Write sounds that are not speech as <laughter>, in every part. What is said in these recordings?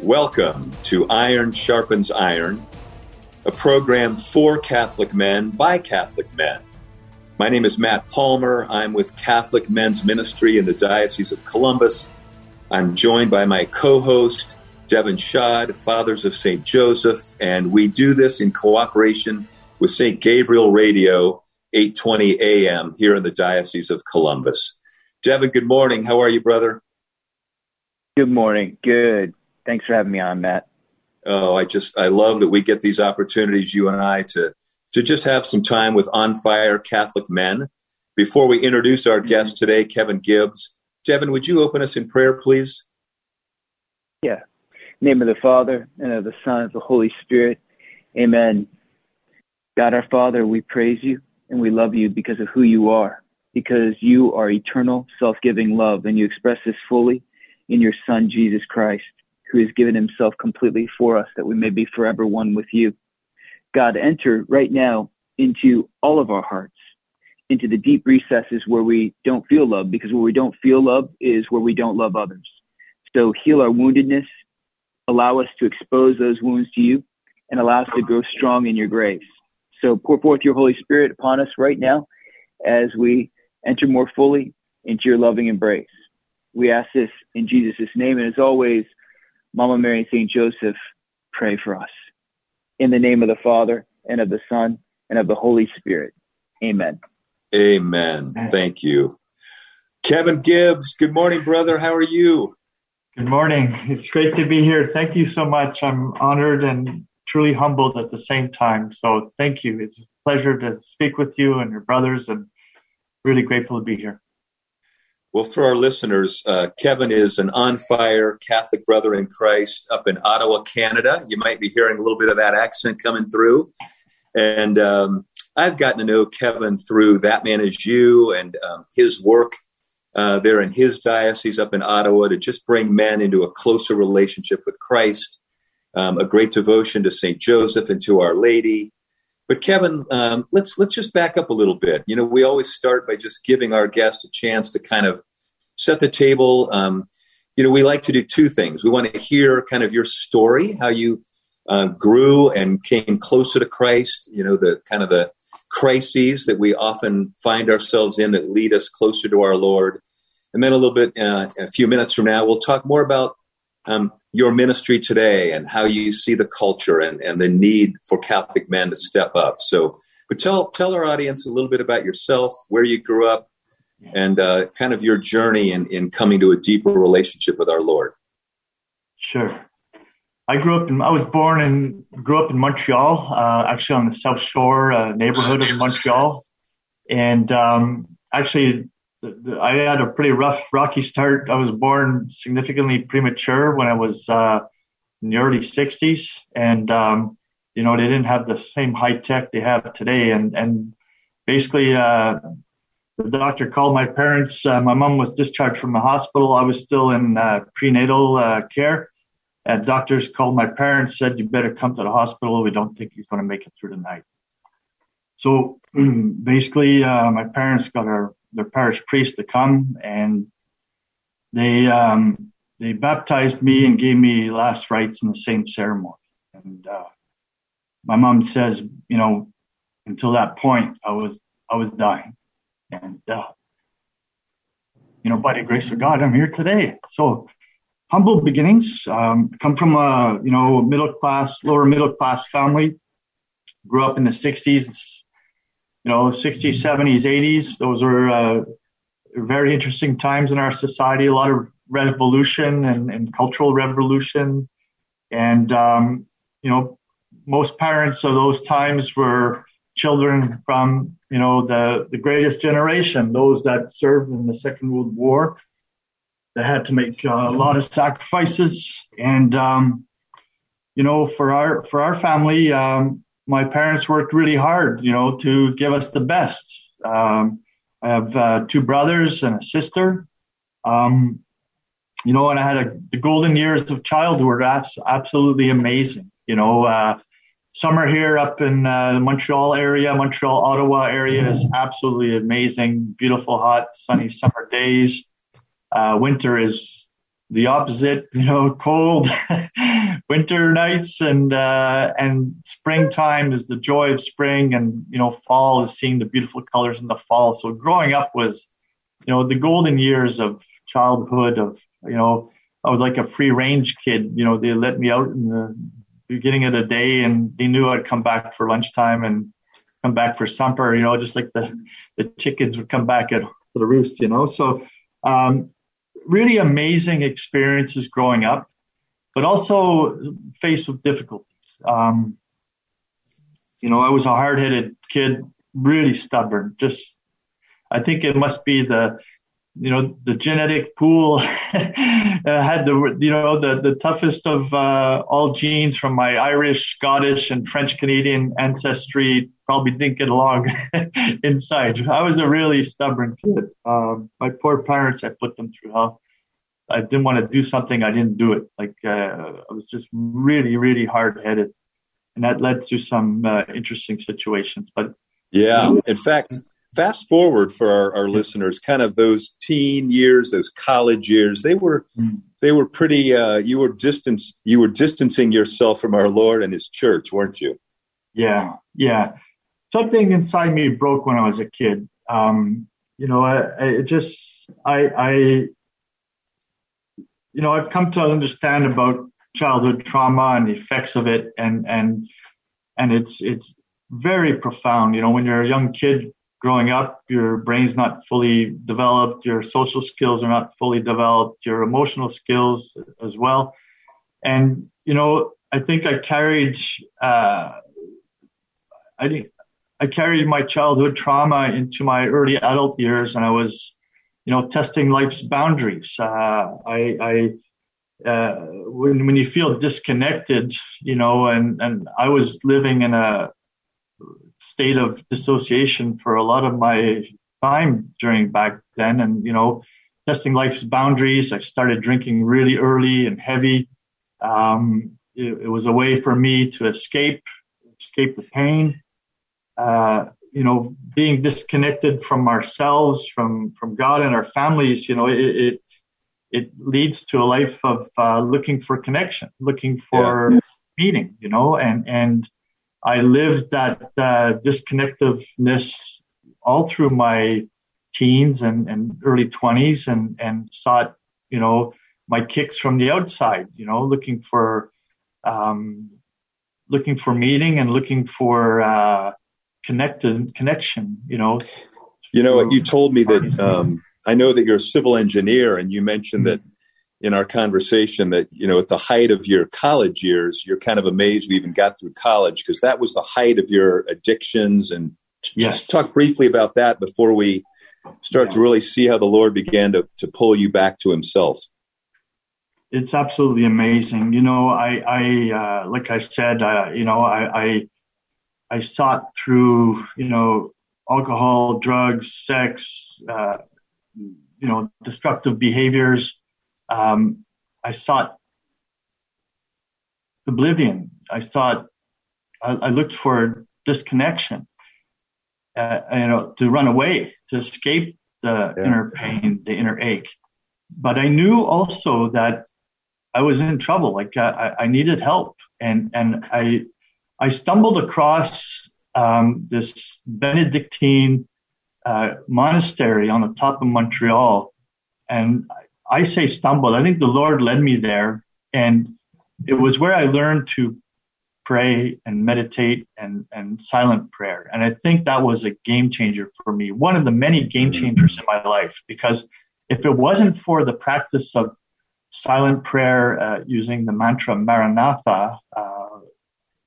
Welcome to Iron Sharpens Iron, a program for Catholic men by Catholic men. My name is Matt Palmer. I'm with Catholic Men's Ministry in the Diocese of Columbus. I'm joined by my co host, Devin Schadt, Fathers of St. Joseph, and we do this in cooperation with St. Gabriel Radio, 820 AM, here in the Diocese of Columbus. Devin, good morning. How are you, brother? Good morning. Good. Thanks for having me on, Matt. Oh, I just I love that we get these opportunities, you and I, to to just have some time with on fire Catholic men. Before we introduce our mm-hmm. guest today, Kevin Gibbs, Kevin, would you open us in prayer, please? Yeah. name of the Father and of the Son and of the Holy Spirit. Amen. God our Father, we praise you and we love you because of who you are, because you are eternal, self-giving love, and you express this fully in your Son Jesus Christ who has given himself completely for us that we may be forever one with you. God, enter right now into all of our hearts, into the deep recesses where we don't feel love, because where we don't feel love is where we don't love others. So heal our woundedness, allow us to expose those wounds to you, and allow us to grow strong in your grace. So pour forth your Holy Spirit upon us right now as we enter more fully into your loving embrace. We ask this in Jesus' name. And as always, Mama Mary and St. Joseph, pray for us. In the name of the Father, and of the Son, and of the Holy Spirit. Amen. Amen. Thank you. Kevin Gibbs, good morning, brother. How are you? Good morning. It's great to be here. Thank you so much. I'm honored and truly humbled at the same time. So thank you. It's a pleasure to speak with you and your brothers and really grateful to be here. Well, for our listeners, uh, Kevin is an on fire Catholic brother in Christ up in Ottawa, Canada. You might be hearing a little bit of that accent coming through. And um, I've gotten to know Kevin through That Man Is You and um, his work uh, there in his diocese up in Ottawa to just bring men into a closer relationship with Christ, um, a great devotion to St. Joseph and to Our Lady. But Kevin, um, let's let's just back up a little bit. You know, we always start by just giving our guests a chance to kind of set the table. Um, you know, we like to do two things. We want to hear kind of your story, how you uh, grew and came closer to Christ. You know, the kind of the crises that we often find ourselves in that lead us closer to our Lord. And then a little bit, uh, a few minutes from now, we'll talk more about um, your ministry today and how you see the culture and, and the need for Catholic men to step up. So, but tell tell our audience a little bit about yourself, where you grew up, and uh, kind of your journey in, in coming to a deeper relationship with our Lord. Sure. I grew up in, I was born and grew up in Montreal, uh, actually on the South Shore uh, neighborhood of Montreal. And um, actually, I had a pretty rough, rocky start. I was born significantly premature when I was uh, in the early 60s. And, um, you know, they didn't have the same high tech they have today. And, and basically, uh, the doctor called my parents. Uh, my mom was discharged from the hospital. I was still in uh, prenatal uh, care. And doctors called my parents, said, you better come to the hospital. We don't think he's going to make it through the night. So <clears throat> basically, uh, my parents got our, their parish priest to come and they, um, they baptized me and gave me last rites in the same ceremony. And, uh, my mom says, you know, until that point, I was, I was dying. And, uh, you know, by the grace of God, I'm here today. So humble beginnings, um, come from a, you know, middle class, lower middle class family, grew up in the 60s, you know, 60s, 70s, 80s. Those were, uh, very interesting times in our society, a lot of revolution and, and cultural revolution. And, um, you know, most parents of those times were children from, you know, the, the greatest generation, those that served in the Second World War, that had to make uh, a lot of sacrifices. And, um, you know, for our, for our family, um, my parents worked really hard, you know, to give us the best. Um, I have uh, two brothers and a sister. Um, you know, and I had a, the golden years of childhood were abs- absolutely amazing. You know, uh, summer here up in uh, Montreal area, Montreal, Ottawa area is absolutely amazing. Beautiful, hot, sunny summer days. Uh, winter is the opposite, <laughs> you know, cold <laughs> winter nights and, uh, and springtime is the joy of spring and, you know, fall is seeing the beautiful colors in the fall. So growing up was, you know, the golden years of childhood of, you know, I was like a free range kid. You know, they let me out in the beginning of the day and they knew I'd come back for lunchtime and come back for supper, you know, just like the, the chickens would come back at the roost, you know. So, um, really amazing experiences growing up, but also faced with difficulties. Um, you know, I was a hard headed kid, really stubborn. Just, I think it must be the, you know, the genetic pool <laughs> had the, you know, the, the toughest of, uh, all genes from my Irish, Scottish and French Canadian ancestry probably didn't get along <laughs> inside. I was a really stubborn kid. Um, my poor parents, I put them through hell. I didn't want to do something. I didn't do it. Like, uh, I was just really, really hard headed and that led to some, uh, interesting situations, but yeah, in fact, fast forward for our, our listeners, kind of those teen years, those college years, they were mm. they were pretty. Uh, you were distance you were distancing yourself from our Lord and His church, weren't you? Yeah, yeah. Something inside me broke when I was a kid. Um, you know, I, I just I I you know I've come to understand about childhood trauma and the effects of it, and and and it's it's very profound. You know, when you're a young kid, growing up, your brain's not fully developed, your social skills are not fully developed, your emotional skills as well. And, you know, I think I carried, uh, I think I carried my childhood trauma into my early adult years and I was, you know, testing life's boundaries. Uh, I, I, uh, when, when you feel disconnected, you know, and, and I was living in a, state of dissociation for a lot of my time during back then and, you know, testing life's boundaries. I started drinking really early and heavy. Um, it, it, was a way for me to escape, escape the pain. Uh, you know, being disconnected from ourselves, from, from God and our families, you know, it, it, it leads to a life of, uh, looking for connection, looking for yeah. meaning, you know, and, and, I lived that uh, disconnectiveness all through my teens and, and early 20s and, and sought, you know, my kicks from the outside, you know, looking for, um, looking for meaning and looking for, uh, connected connection, you know. You know, you told me that, um, I know that you're a civil engineer and you mentioned that in our conversation that you know at the height of your college years you're kind of amazed we even got through college because that was the height of your addictions and yes. just talk briefly about that before we start yeah. to really see how the lord began to, to pull you back to himself it's absolutely amazing you know i i uh, like i said uh, you know I, I i sought through you know alcohol drugs sex uh, you know destructive behaviors um, I sought oblivion. I sought, I, I looked for disconnection, uh, you know, to run away, to escape the yeah. inner pain, the inner ache. But I knew also that I was in trouble. Like I, I needed help, and and I I stumbled across um, this Benedictine uh, monastery on the top of Montreal, and I say stumbled. I think the Lord led me there and it was where I learned to pray and meditate and, and silent prayer. And I think that was a game changer for me. One of the many game changers in my life because if it wasn't for the practice of silent prayer, uh, using the mantra Maranatha, uh,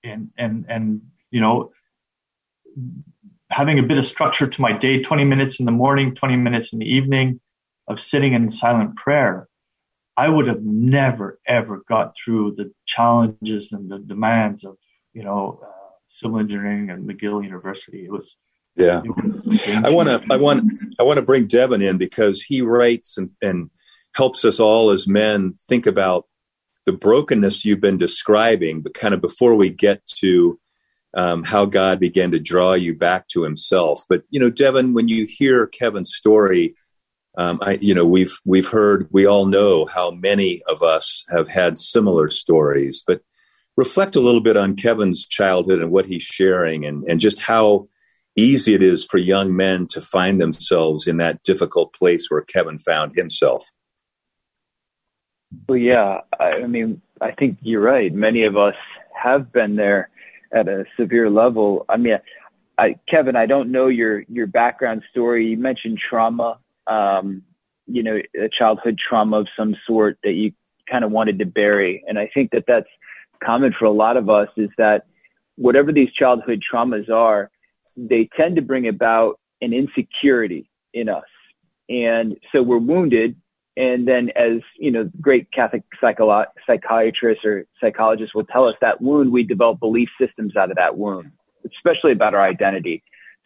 and, and, and, you know, having a bit of structure to my day, 20 minutes in the morning, 20 minutes in the evening, of sitting in silent prayer, I would have never ever got through the challenges and the demands of, you know, uh, civil engineering at McGill University. It was, yeah. It was I want to, I want, I want to bring Devin in because he writes and, and helps us all as men think about the brokenness you've been describing, but kind of before we get to um, how God began to draw you back to Himself. But you know, Devin, when you hear Kevin's story, Um, I, you know, we've we've heard, we all know how many of us have had similar stories, but reflect a little bit on Kevin's childhood and what he's sharing, and and just how easy it is for young men to find themselves in that difficult place where Kevin found himself. Well, yeah, I, mean, I think you're right. Many of us have been there at a severe level. I mean, I, Kevin, I don't know your your background story. You mentioned trauma, um, you know, a childhood trauma of some sort that you kind of wanted to bury, and I think that that's common for a lot of us. Is that whatever these childhood traumas are, they tend to bring about an insecurity in us, and so we're wounded and then, as you know, great Catholic psycholo- psychiatrists or psychologists will tell us, that wound we develop belief systems out of that wound, especially about our identity.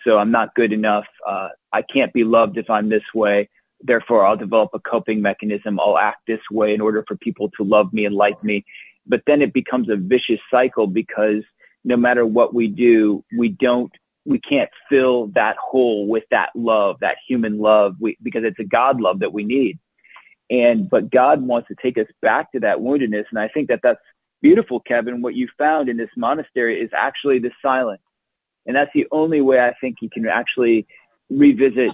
So I'm not good enough. Uh, I can't be loved if I'm this way. Therefore, I'll develop a coping mechanism. I'll act this way in order for people to love me and like me. But then it becomes a vicious cycle because no matter what we do, we don't, we can't fill that hole with that love, that human love, we, because it's a God love that we need. And, but God wants to take us back to that woundedness. And I think that that's beautiful, Kevin. What you found in this monastery is actually the silence. And that's the only way I think you can actually revisit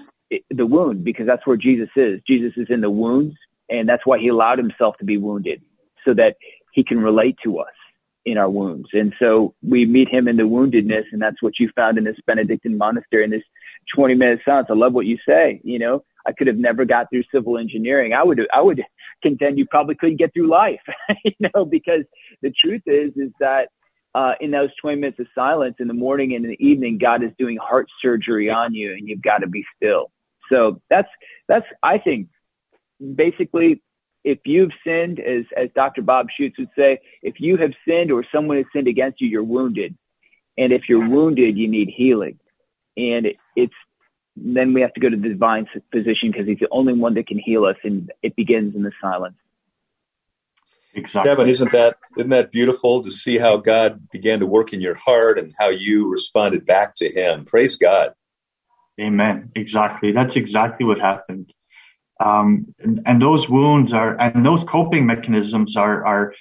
the wound because that's where Jesus is. Jesus is in the wounds and that's why he allowed himself to be wounded so that he can relate to us in our wounds. And so we meet him in the woundedness and that's what you found in this Benedictine monastery in this 20 minute silence. I love what you say, you know, I could have never got through civil engineering. I would I would contend you probably couldn't get through life, <laughs> you know, because the truth is is that uh, in those 20 minutes of silence in the morning and in the evening, God is doing heart surgery on you, and you've got to be still. So that's that's I think basically if you've sinned, as as Dr. Bob Schuchts would say, if you have sinned or someone has sinned against you, you're wounded, and if you're wounded, you need healing. And it's then we have to go to the divine physician because he's the only one that can heal us, and it begins in the silence. Exactly. Kevin, isn't that isn't that beautiful to see how God began to work in your heart and how you responded back to Him? Praise God. Amen. Exactly. That's exactly what happened. Um, and, and those wounds are, and those coping mechanisms are, are,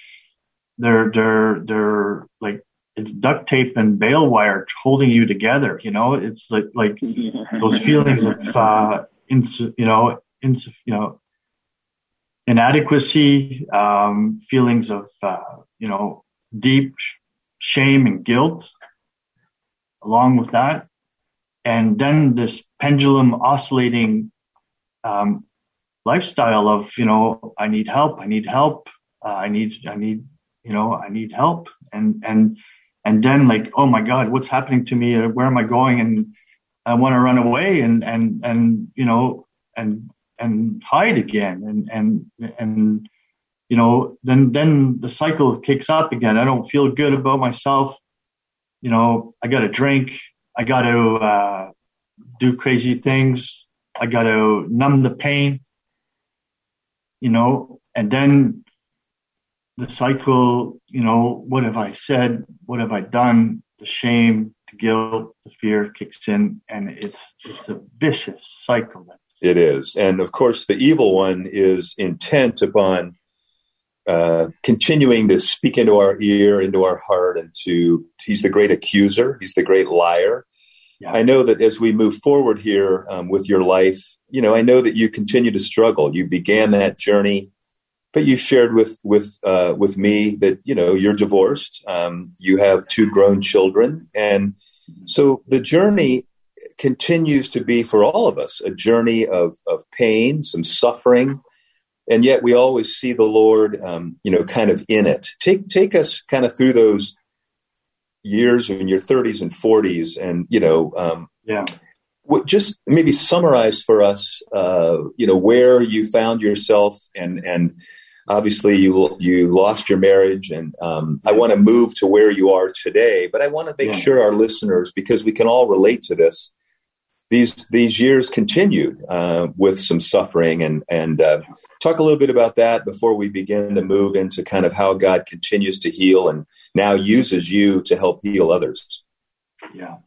they're, they're, they're like it's duct tape and bale wire holding you together. You know, it's like like <laughs> those feelings of uh, ins, you know, ins, you know, inadequacy, um, feelings of uh, you know deep shame and guilt, along with that, and then this pendulum oscillating um, lifestyle of you know I need help, I need help, uh, I need I need you know I need help, and and and then like, oh my God, what's happening to me? Where am I going? And I want to run away and, and, and, you know, and, and hide again. And, and, and, you know, then, then the cycle kicks up again. I don't feel good about myself. You know, I got to drink. I got to, uh, do crazy things. I got to numb the pain, you know, and then the cycle, you know, what have I said? What have I done? The shame, the guilt, the fear kicks in and it's, it's a vicious cycle. It is. And of course, the evil one is intent upon uh, continuing to speak into our ear, into our heart, and to, he's the great accuser. He's the great liar. Yeah. I know that as we move forward here um, with your life, you know, I know that you continue to struggle. You began that journey but you shared with with uh, with me that you know you're divorced, um, you have two grown children, and so the journey continues to be for all of us a journey of of pain, some suffering, and yet we always see the Lord, um, you know, kind of in it. Take take us kind of through those years in your 30s and 40s, and you know, um, yeah just maybe summarize for us, uh, you know, where you found yourself and and obviously you you lost your marriage, and um, I want to move to where you are today. But I want to make yeah. sure our listeners, because we can all relate to this, these these years continued uh, with some suffering, and and uh, talk a little bit about that before we begin to move into kind of how God continues to heal and now uses you to help heal others. Yeah.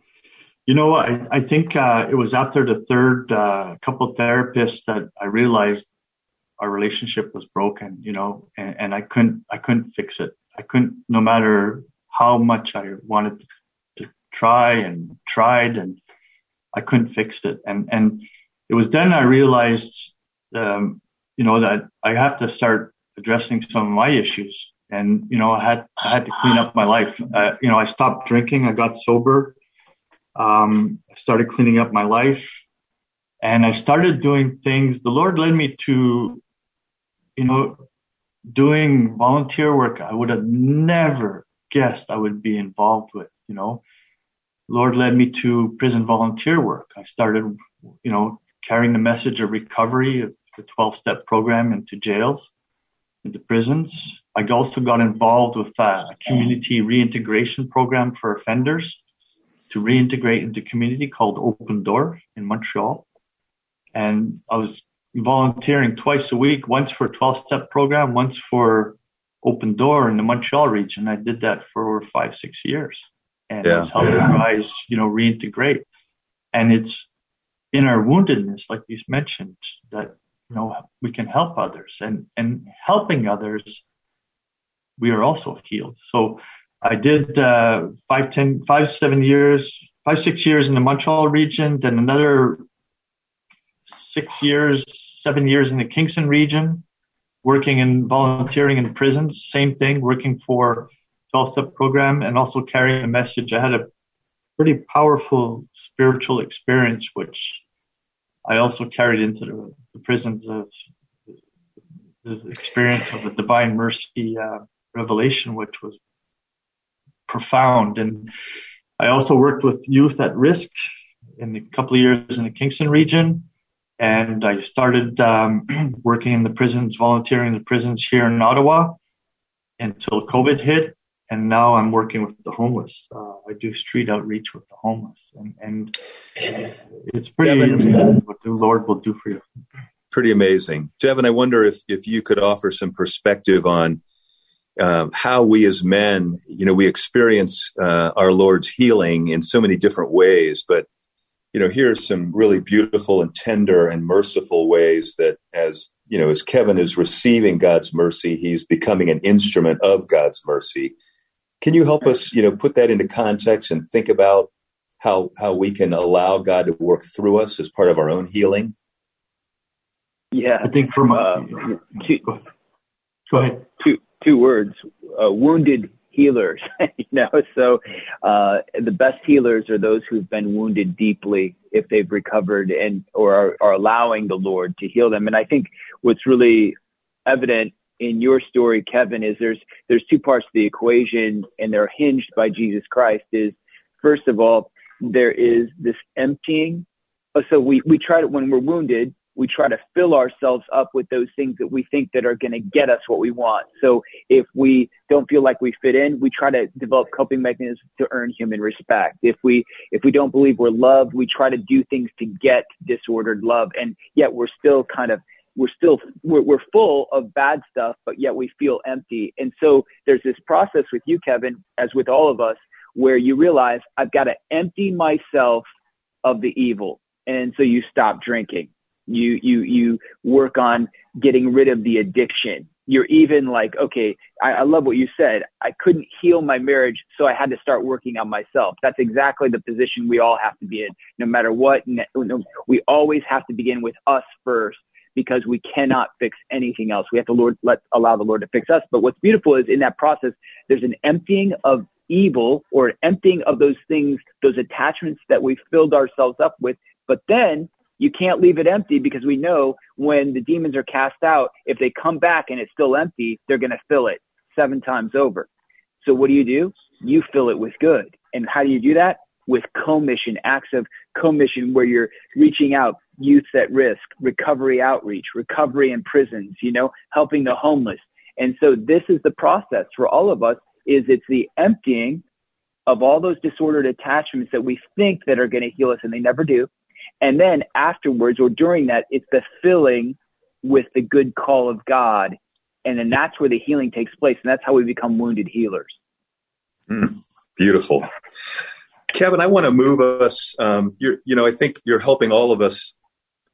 You know, I, I think uh, it was after the third uh, couple therapists that I realized our relationship was broken. You know, and, and I couldn't I couldn't fix it. I couldn't, no matter how much I wanted to try and tried, and I couldn't fix it. And and it was then I realized, um, you know, that I have to start addressing some of my issues. And you know, I had I had to clean up my life. Uh, you know, I stopped drinking. I got sober um, I started cleaning up my life and I started doing things. The Lord led me to, you know, doing volunteer work I would have never guessed I would be involved with, you know. Lord led me to prison volunteer work. I started, you know, carrying the message of recovery, of the 12 step program into jails, into prisons. I also got involved with a community reintegration program for offenders to reintegrate into community called Open Door in Montreal. And I was volunteering twice a week, once for a 12 step program, once for Open Door in the Montreal region. I did that for five, six years and yeah. I helping yeah. guys, you know, reintegrate. And it's in our woundedness, like you mentioned, that, you know, we can help others and, and helping others, we are also healed. So I did uh, five, ten, five, seven years, five, six years in the Montreal region, then another six years, seven years in the Kingston region, working and volunteering in prisons. Same thing, working for 12 step program and also carrying a message. I had a pretty powerful spiritual experience, which I also carried into the, the prisons of the experience of the divine mercy uh, revelation, which was profound. And I also worked with youth at risk in a couple of years in the Kingston region. And I started um, <clears throat> working in the prisons, volunteering in the prisons here in Ottawa until COVID hit. And now I'm working with the homeless. Uh, I do street outreach with the homeless, and, and it's pretty Kevin, amazing what the Lord will do for you. Pretty amazing, Devin. I wonder if if you could offer some perspective on um, how we as men, you know, we experience uh, our Lord's healing in so many different ways. But, you know, here's some really beautiful and tender and merciful ways that as, you know, as Kevin is receiving God's mercy, he's becoming an instrument of God's mercy. Can you help us, you know, put that into context and think about how, how we can allow God to work through us as part of our own healing? Yeah. I think from, uh, go ahead two words, uh, wounded healers, <laughs> you know, so, uh, the best healers are those who've been wounded deeply if they've recovered and, or are, are allowing the Lord to heal them. And I think what's really evident in your story, Kevin, is there's, there's two parts to the equation and they're hinged by Jesus Christ is first of all, there is this emptying. Oh, so we, we try to, when we're wounded, we try to fill ourselves up with those things that we think that are going to get us what we want. So if we don't feel like we fit in, we try to develop coping mechanisms to earn human respect. If we if we don't believe we're loved, we try to do things to get disordered love, and yet we're still kind of we're still we're, we're full of bad stuff, but yet we feel empty. And so there's this process with you, Kevin, as with all of us, where you realize I've got to empty myself of the evil. And so you stop drinking you, you, you work on getting rid of the addiction. You're even like, okay, I, I love what you said. I couldn't heal my marriage, so I had to start working on myself. That's exactly the position we all have to be in, no matter what. no, We always have to begin with us first because we cannot fix anything else. We have to Lord, let allow the Lord to fix us. But what's beautiful is in that process, there's an emptying of evil or an emptying of those things, those attachments that we filled ourselves up with. But then you can't leave it empty because we know when the demons are cast out, if they come back and it's still empty, they're going to fill it seven times over. So what do you do? You fill it with good. And how do you do that? With commission, acts of commission where you're reaching out, youth at risk, recovery outreach, recovery in prisons, you know, helping the homeless. And so this is the process for all of us is it's the emptying of all those disordered attachments that we think that are going to heal us and they never do. And then afterwards or during that, it's the filling with the good call of God. And then that's where the healing takes place. And that's how we become wounded healers. Mm, beautiful. Kevin, I want to move us. Um, you know, I think you're helping all of us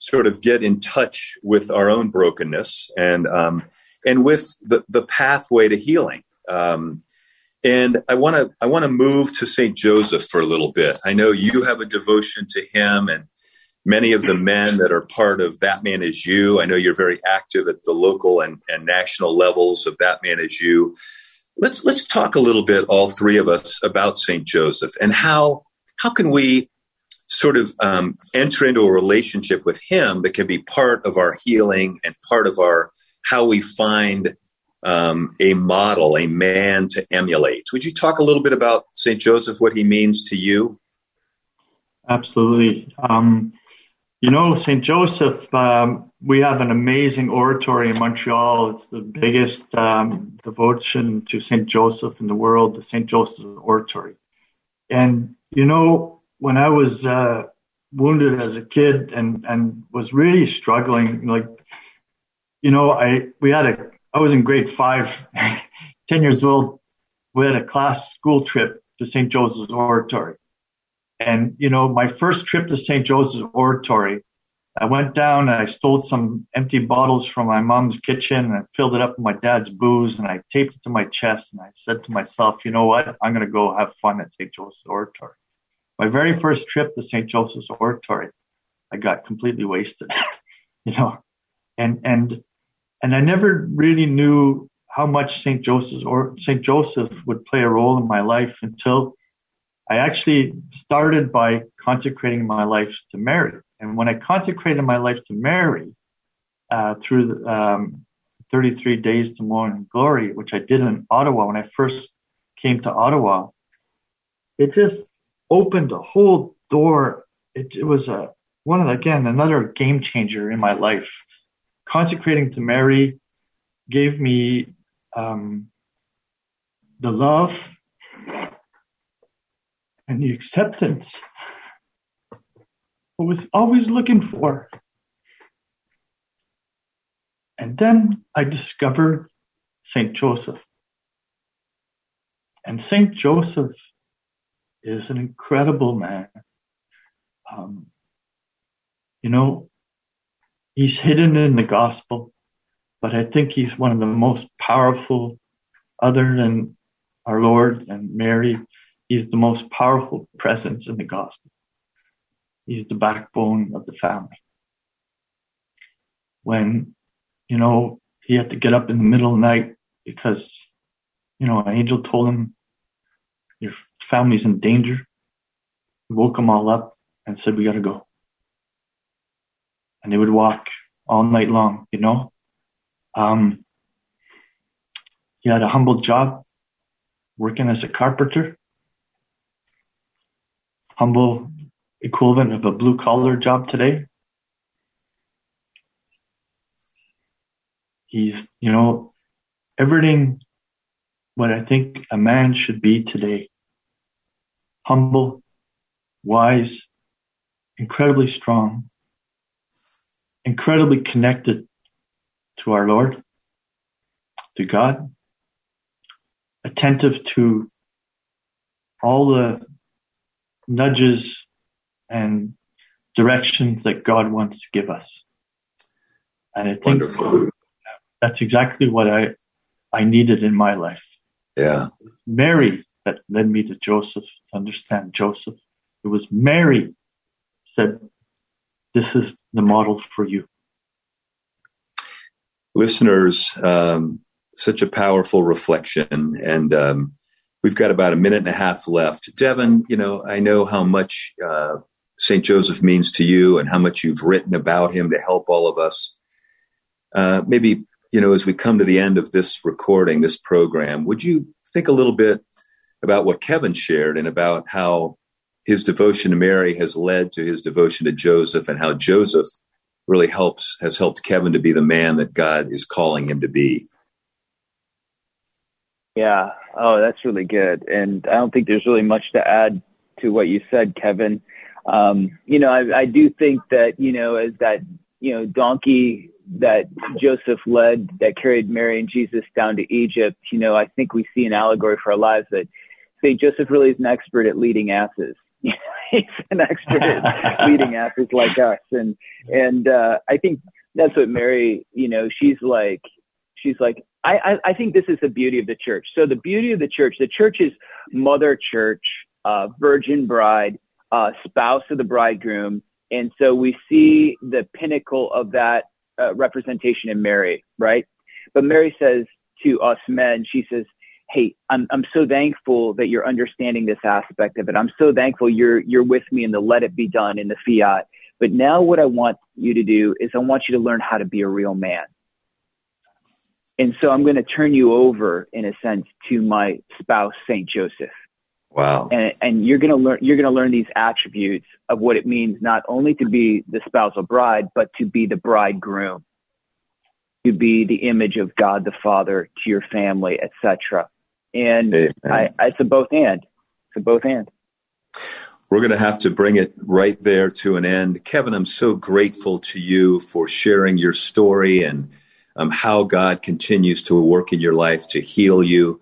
sort of get in touch with our own brokenness and um, and with the the pathway to healing. Um, and I want to I want to move to Saint Joseph for a little bit. I know you have a devotion to him, and many of the men that are part of That Man Is You. I know you're very active at the local and, and national levels of That Man Is You. Let's let's talk a little bit, all three of us, about Saint Joseph and how how can we sort of um, enter into a relationship with him that can be part of our healing and part of our how we find um, a model, a man to emulate. Would you talk a little bit about St. Joseph, what he means to you? Absolutely. Um, you know, St. Joseph, um, we have an amazing oratory in Montreal. It's the biggest um, devotion to St. Joseph in the world, the St. Joseph Oratory. And, you know, when I was uh, wounded as a kid and, and was really struggling, like, you know, I we had a I was in grade five, <laughs> 10 years old. We had a class school trip to St. Joseph's Oratory. And, you know, my first trip to St. Joseph's Oratory, I went down and I stole some empty bottles from my mom's kitchen and I filled it up with my dad's booze and I taped it to my chest and I said to myself, you know what? I'm going to go have fun at St. Joseph's Oratory. My very first trip to St. Joseph's Oratory, I got completely wasted, <laughs> you know, and, and and I never really knew how much St. Joseph or St. Joseph would play a role in my life until I actually started by consecrating my life to Mary. And when I consecrated my life to Mary uh, through the, um, 33 days to morning glory, which I did in Ottawa when I first came to Ottawa, it just opened a whole door. It, it was a one of again another game changer in my life consecrating to Mary gave me um, the love and the acceptance I was always looking for. And then I discovered St. Joseph. And St. Joseph is an incredible man. Um, you know, he's hidden in the gospel, but I think he's one of the most powerful, other than our Lord and Mary. He's the most powerful presence in the gospel. He's the backbone of the family. When, you know, he had to get up in the middle of the night because, you know, an angel told him, your family's in danger. Woke them all up and said, we gotta go and they would walk all night long, you know. Um, he had a humble job working as a carpenter, humble equivalent of a blue collar job today. He's, you know, everything what I think a man should be today. Humble, wise, incredibly strong, incredibly connected to our Lord, to God, attentive to all the nudges and directions that God wants to give us. And I think Wonderful. that's exactly what I, I needed in my life. Yeah. Mary that led me to Joseph to understand Joseph. It was Mary said, this is the model for you. Listeners, um, such a powerful reflection. And um, we've got about a minute and a half left. Devin, you know, I know how much uh, St. Joseph means to you and how much you've written about him to help all of us. Uh, maybe, you know, as we come to the end of this recording, this program, would you think a little bit about what Kevin shared and about how his devotion to Mary has led to his devotion to Joseph and how Joseph really helps has helped Kevin to be the man that God is calling him to be. Yeah. Oh, that's really good. And I don't think there's really much to add to what you said, Kevin. Um, you know, I, I do think that, you know, as that, you know, donkey that Joseph led that carried Mary and Jesus down to Egypt, you know, I think we see an allegory for our lives that St. Joseph really is an expert at leading asses <laughs> he's an expert at <laughs> leading asses like us, and and uh, I think that's what Mary, you know, she's like, she's like, I, I, I think this is the beauty of the church. So the beauty of the church, the church is mother church, uh, virgin bride, uh, spouse of the bridegroom, and so we see the pinnacle of that uh, representation in Mary, right? But Mary says to us men, she says, hey, I'm, I'm so thankful that you're understanding this aspect of it. I'm so thankful you're, you're with me in the let it be done in the fiat. But now what I want you to do is I want you to learn how to be a real man. And so I'm going to turn you over in a sense to my spouse, Saint Joseph. Wow. And, and you're going to learn, you're going to learn these attributes of what it means not only to be the spousal bride, but to be the bridegroom, to be the image of God the Father to your family, etc. And I, it's a both and. It's a both and. We're going to have to bring it right there to an end. Kevin, I'm so grateful to you for sharing your story and um, how God continues to work in your life to heal you.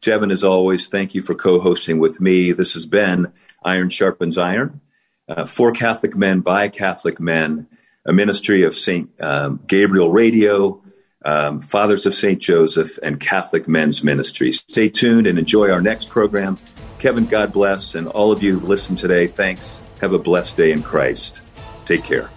Devin, as always, thank you for co hosting with me. This has been Iron Sharpens Iron uh, for Catholic Men by Catholic Men, a ministry of St. Um, Gabriel Radio um, Fathers of St. Joseph, and Catholic Men's Ministry. Stay tuned and enjoy our next program. Kevin, God bless, and all of you who've listened today, thanks. Have a blessed day in Christ. Take care.